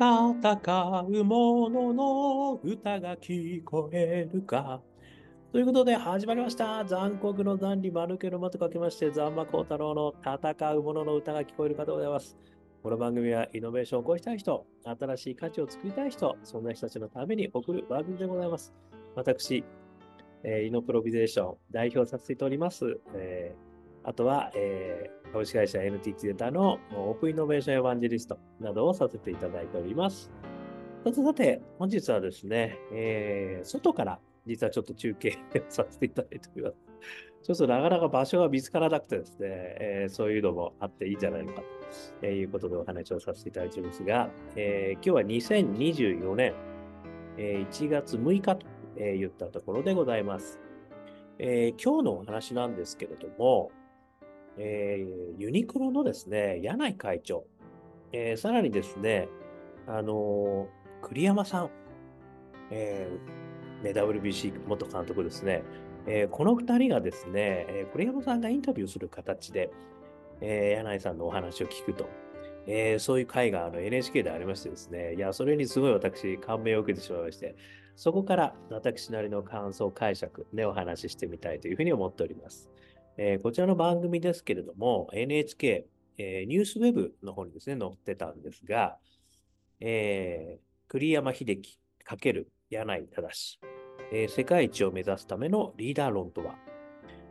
戦う者のの歌が聞こえるか。ということで始まりました。残酷の残に丸けの間とかけまして、ザンマコウタロウの戦う者のの歌が聞こえるかでございます。この番組はイノベーションを起こしたい人、新しい価値を作りたい人、そんな人たちのために送る番組でございます。私、えーイノプロビゼーション代表させていただいております。えーあとは、えー株式会社 NTT データのオープンイノベーションエヴァンジェリストなどをさせていただいております。さてさて、本日はですね、えー外から実はちょっと中継させていただいております。ちょっとなかなか場所が見つからなくてですね、えーそういうのもあっていいんじゃないのかということでお話をさせていただいておりますが、えー今日は2024年、えー1月6日とえ言ったところでございます。えー今日のお話なんですけれども、えーユニクロのですね、柳井会長、えーさらにですね、あのー栗山さん、えーね、WBC 元監督ですね、えーこの2人がですね、えー栗山さんがインタビューする形で、えー柳井さんのお話を聞くと、えーそういう会があの NHK でありましてですね、いや、それにすごい私、感銘を受けてしまいまして、そこから私なりの感想、解釈でお話ししてみたいというふうに思っております。えーこちらの番組ですけれども、NHK、えーニュースウェブの方にですね、載ってたんですが、えー栗山英樹×柳井正、えー世界一を目指すためのリーダー論とは、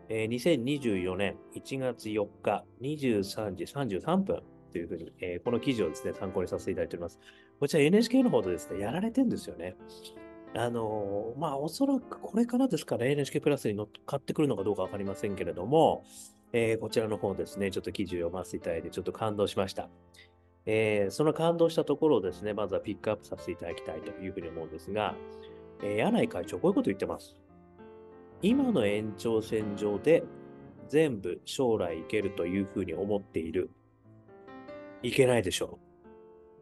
えー2024年1月4日23時33分というふうに、えーこの記事をですね、参考にさせていただいております。こちら NHK の方でですね、やられてるんですよね。あのまあ、おそらくこれからですから NHK プラスに乗っかってくるのかどうかわかりませんけれども、えーこちらの方ですね、ちょっと記事を読ませていただいて、ちょっと感動しました。えーその感動したところをですね、まずはピックアップさせていただきたいというふうに思うんですが、えー柳井会長、こういうこと言ってます。今の延長線上で全部将来いけるというふうに思っている。いけないでしょう。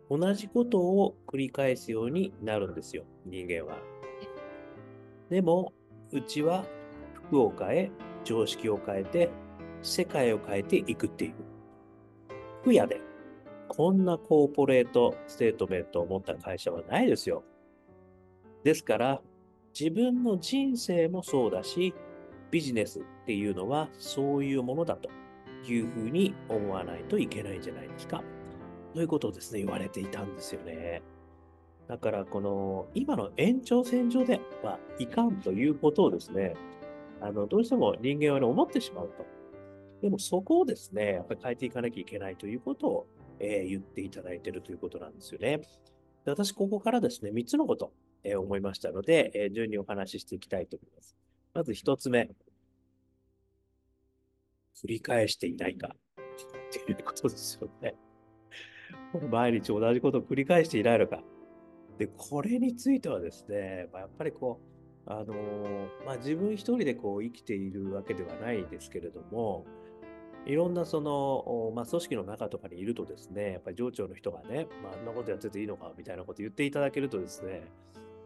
同じことを繰り返すようになるんですよ、人間は。でも、うちは服を変え、常識を変えて、世界を変えていくっていう。服屋で、こんなコーポレートステートメントを持った会社はないですよ。ですから、自分の人生もそうだし、ビジネスっていうのはそういうものだというふうに思わないといけないんじゃないですか。ということをですね、言われていたんですよね。だから、この、今の延長線上ではいかんということをですね、あの、どうしても人間はね、思ってしまうと。でも、そこをですね、やっぱり変えていかなきゃいけないということを、えー言っていただいているということなんですよね。で私、ここからですね、3つのこと、えー思いましたので、えー順にお話ししていきたいと思います。まず1つ目。繰り返していないかっていうことですよね。こ れ毎日同じことを繰り返していないのか。で、これについてはですね、まあ、やっぱりこう、あのまあ、自分一人でこう生きているわけではないですけれども、いろんなその、まあ、組織の中とかにいるとですね、やっぱり上長の人がね、まあ、あんなことやってていいのかみたいなこと言っていただけるとですね、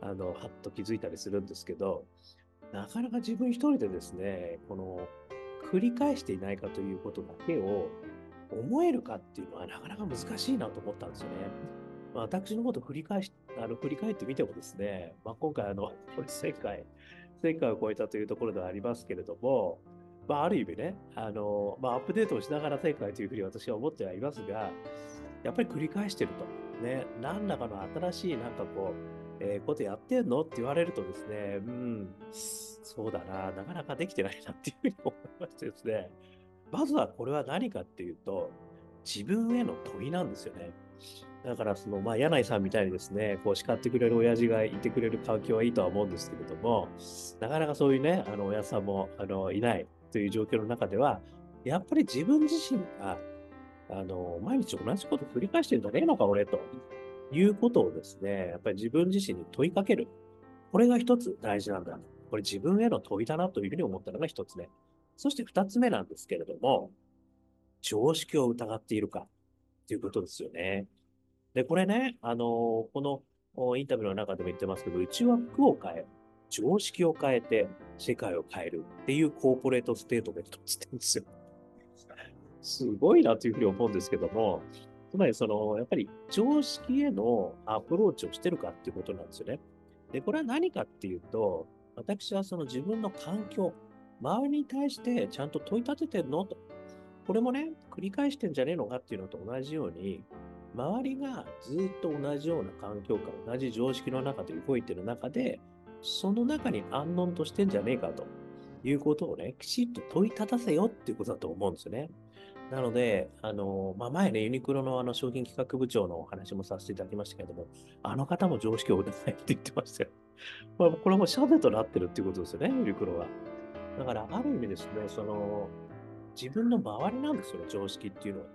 あの、はっと気づいたりするんですけど、なかなか自分一人でですね、この、繰り返していないかということだけを思えるかっていうのはなかなか難しいなと思ったんですよね。まあ、私のことを振り返し、あの、振り返ってみてもですね、まあ、今回あの、これ1000回、1000回を超えたというところではありますけれども、まあ、ある意味ね、あの、まあ、アップデートをしながら1000回というふうに私は思ってはいますが、やっぱり繰り返してると。ね、何らかの新しいなんかこう、えーことやってんのって言われるとですね、うん、そうだな、なかなかできてないなっていうふうに思いましてですね、まずはこれは何かっていうと、自分への問いなんですよね。だから、その、まあ、柳井さんみたいにですね、こう叱ってくれる親父がいてくれる環境はいいとは思うんですけれども、なかなかそういうね、あの、親さんも、あの、いないという状況の中では、やっぱり自分自身が、あの、毎日同じことを繰り返してるんじゃねえのか、俺、ということをですね、やっぱり自分自身に問いかける。これが一つ大事なんだ。これ自分への問いだなというふうに思ったのが一つ目。そして二つ目なんですけれども、常識を疑っているかということですよね。で、これね、あの、このインタビューの中でも言ってますけど、うちは服を変え、常識を変えて世界を変えるっていうコーポレートステートメントをしてるんですよ。すごいなというふうに思うんですけども、つまり、その、やっぱり常識へのアプローチをしてるかっていうことなんですよね。で、これは何かっていうと、私はその自分の環境、周りに対してちゃんと問い立ててんの？と。これもね、繰り返してんじゃねえのかっていうのと同じように、周りがずっと同じような環境下、同じ常識の中で動いてる中で、その中に安穏としてんじゃねえかということをね、きちっと問い立たせよっていうことだと思うんですよね。なので、あの、まあ、前ね、ユニクロのあの商品企画部長のお話もさせていただきましたけれども、あの方も常識を打たないって言ってましたよ。まあ、これもシャデとなってるっていうことですよね、ユニクロは。だから、ある意味ですね、その、自分の周りなんですよ、常識っていうのは。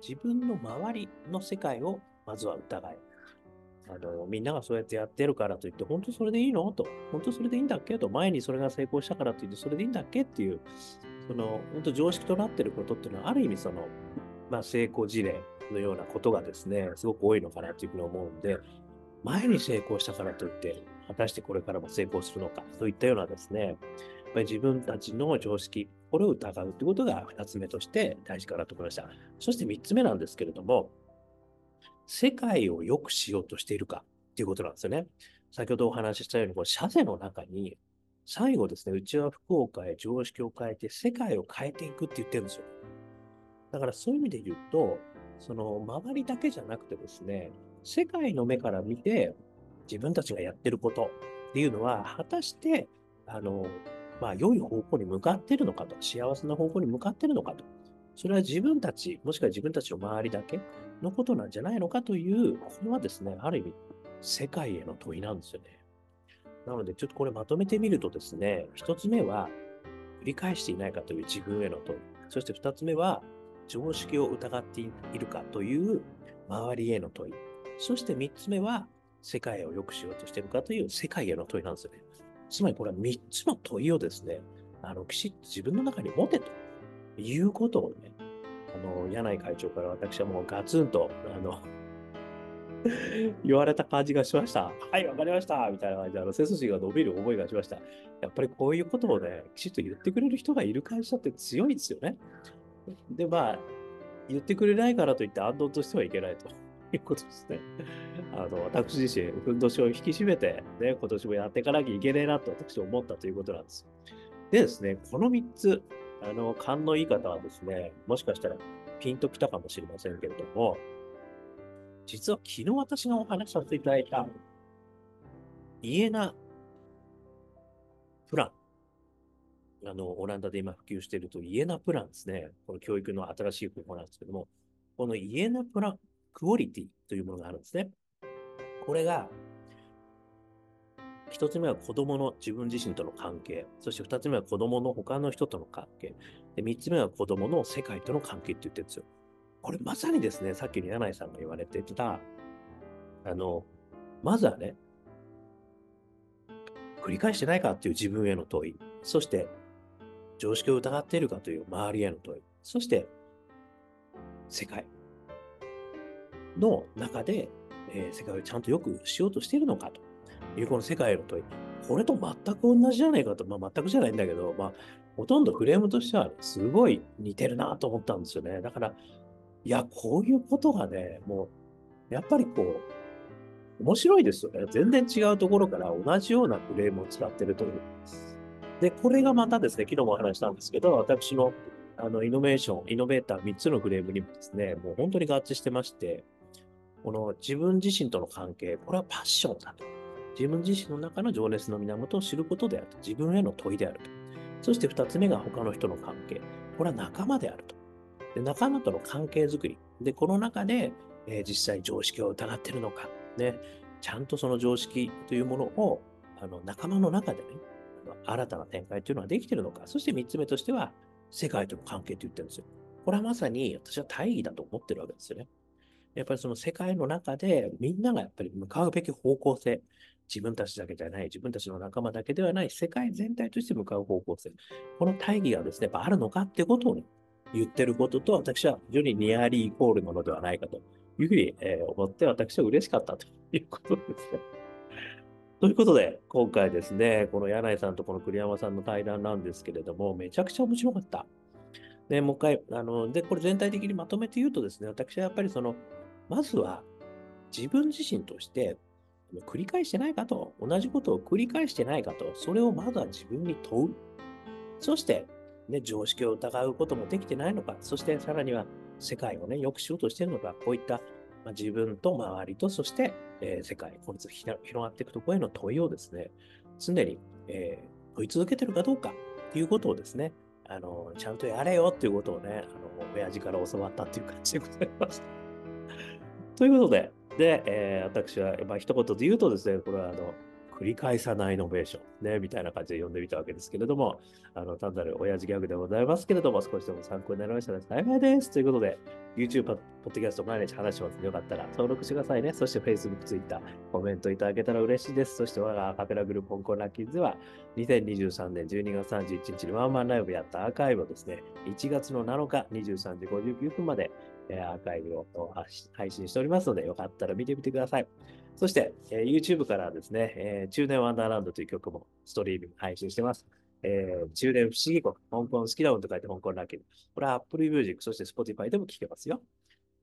自分の周りの世界をまずは疑え。あの、みんながそうやってやってるからといって、本当それでいいの？と、本当それでいいんだっけ？と、前にそれが成功したからといって、それでいいんだっけ？っていう、その、本当常識となってることっていうのは、ある意味その、まあ、成功事例のようなことがですね、すごく多いのかなというふうに思うんで、前に成功したからといって、果たしてこれからも成功するのか、といったようなですね、ぱり自分たちの常識、これを疑うということが2つ目として大事かなと思いました。そして3つ目なんですけれども、世界を良くしようとしているかっていうことなんですよね。先ほどお話ししたように、この社税の中に、最後ですね、うちは福岡へ常識を変えて世界を変えていくって言ってるんですよ。だからそういう意味で言うと、その周りだけじゃなくてですね、世界の目から見て自分たちがやってることっていうのは、果たして、あの、まあ、良い方向に向かってるのかと、幸せな方向に向かってるのかと。それは自分たち、もしくは自分たちの周りだけのことなんじゃないのかという、これはですね、ある意味、世界への問いなんですよね。なので、ちょっとこれまとめてみるとですね、一つ目は、繰り返していないかという自分への問い。そして二つ目は、常識を疑っているかという周りへの問い。そして三つ目は、世界を良くしようとしているかという世界への問いなんですよね。つまりこれは三つの問いをですね、あの、きちっと自分の中に持てということをね、あの、柳井会長から私はもうガツンと、あの、言われた感じがしました。はい、わかりました。みたいな感じで、あの、背筋が伸びる思いがしました。やっぱりこういうことをね、きちっと言ってくれる人がいる会社って強いですよね。で、まあ、言ってくれないからといって安堵としてはいけないということですね。あの、私自身、ふんどしを引き締めて、ね、今年もやっていかなきゃいけないなと私は思ったということなんです。でですね、この3つ、あの、勘のいい方はですね、もしかしたらピンときたかもしれませんけれども、実は昨日私がお話しさせていただいた、家なプラン。あの、オランダで今普及していると、家なプランですね。この教育の新しい方法なんですけども、この家なプラン、クオリティというものがあるんですね。これが、一つ目は子供の自分自身との関係。そして二つ目は子供の他の人との関係。で、三つ目は子供の世界との関係って言ってるんですよ。これまさにですね、さっきの柳井さんが言われてた、あの、まずはね、繰り返してないかっていう自分への問い。そして、常識を疑っているかという周りへの問い。そして、世界の中で、えー、世界をちゃんとよくしようとしているのかと。いうこの世界の問い。これと全く同じじゃないかと、まあ、全くじゃないんだけど、まあ、ほとんどフレームとしてはすごい似てるなと思ったんですよね。だから、いや、こういうことがね、もう、やっぱりこう、面白いですよね。全然違うところから同じようなフレームを使ってるという。で、これがまたですね、昨日もお話したんですけど、私のあのイノベーション、イノベーター3つのフレームにもですね、もう本当に合致してまして、この自分自身との関係、これはパッションだと。自分自身の中の情熱の源を知ることであると。自分への問いであると。そして二つ目が他の人の関係。これは仲間であると。で仲間との関係づくり。で、この中で、えー、実際常識を疑っているのか。ね、ちゃんとその常識というものをあの仲間の中でね、新たな展開というのはできているのか。そして三つ目としては、世界との関係と言ってるんですよ。これはまさに私は大義だと思ってるわけですよね。やっぱりその世界の中でみんながやっぱり向かうべき方向性、自分たちだけじゃない、自分たちの仲間だけではない、世界全体として向かう方向性。この大義がですね、やっぱあるのかってことを、ね、言ってることと、私は非常にニアリーイコールものではないかというふうに、え、思って、私は嬉しかったということですね。ということで、今回ですね、この柳井さんとこの栗山さんの対談なんですけれども、めちゃくちゃ面白かった。で、もう一回、あの、で、これ全体的にまとめて言うとですね、私はやっぱりその、まずは自分自身として繰り返してないかと、同じことを繰り返してないかと、それをまずは自分に問う。そして、ね、常識を疑うこともできてないのか、そしてさらには世界をね、良くしようとしているのか、こういった、まあ、自分と周りと、そして、えー、世界、この広がっていくところへの問いをですね、常に、えー、問い続けてるかどうかっていうことをですね、あの、ちゃんとやれよっていうことをね、あの、親父から教わったっていう感じでございます。ということで、で、えー、私は、まあ、一言で言うとですね、これはあの、繰り返さないイノベーション、ね、みたいな感じで読んでみたわけですけれども、あの、単なる親父ギャグでございますけれども、少しでも参考になりましたら幸いです。ということで、YouTube、ポッドキャスト毎日話しますので、よかったら登録してくださいね。そして Facebook、Twitter、コメントいただけたら嬉しいです。そして我がアカペラグループ香港ラッキーズでは、2023年12月31日にワンマンライブやったアーカイブをですね、1月の7日23時59分までえアーカイブを配信しておりますので、よかったら見てみてください。そして、え YouTube からですね、え中年ワンダーランドという曲もストリーミング配信してます。えー、中年不思議国、香港好きだもんと書いて香港ラッキー。これは Apple Music、そして Spotify でも聴けますよ。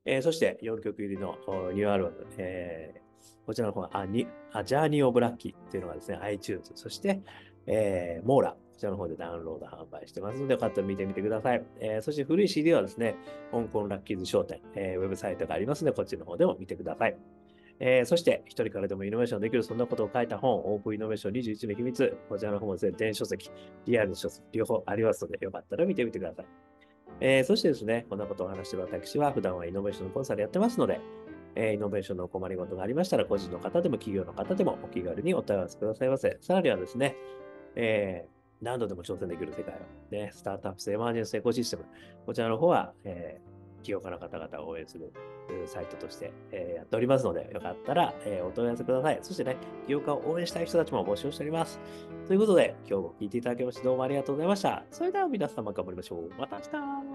えー、そして4曲入りのニューアルバム、えー、こちらの方はあにあ、ジャーニー・オブ・ラッキーっていうのがですね、iTunes、そして、えー、モーラ、こちらの方でダウンロード販売してますので、よかったら見てみてください。えー、そして古い CD はですね、香港ラッキーズ商店、えー、ウェブサイトがありますので、こっちの方でも見てください。えー、そして、一人からでもイノベーションできる、そんなことを書いた本、オープンイノベーション21の秘密、こちらの方もですね、電書籍、リアルの書籍、両方ありますので、よかったら見てみてください。えー、そしてですね、こんなことを話してる私は、普段はイノベーションのコンサルやってますので、えー、イノベーションのお困りごとがありましたら、個人の方でも企業の方でもお気軽にお問い合わせくださいませ。さらにはですね、えー何度でも挑戦できる世界を、ね、スタートアップスエマージェンスエコシステム、こちらの方は、えー、起業家の方々を応援するサイトとして、えー、やっておりますので、よかったら、えー、お問い合わせください。そしてね、企業家を応援したい人たちも募集しております。ということで、今日も聞いていただきましてどうもありがとうございました。それでは皆様頑張りましょう。また明日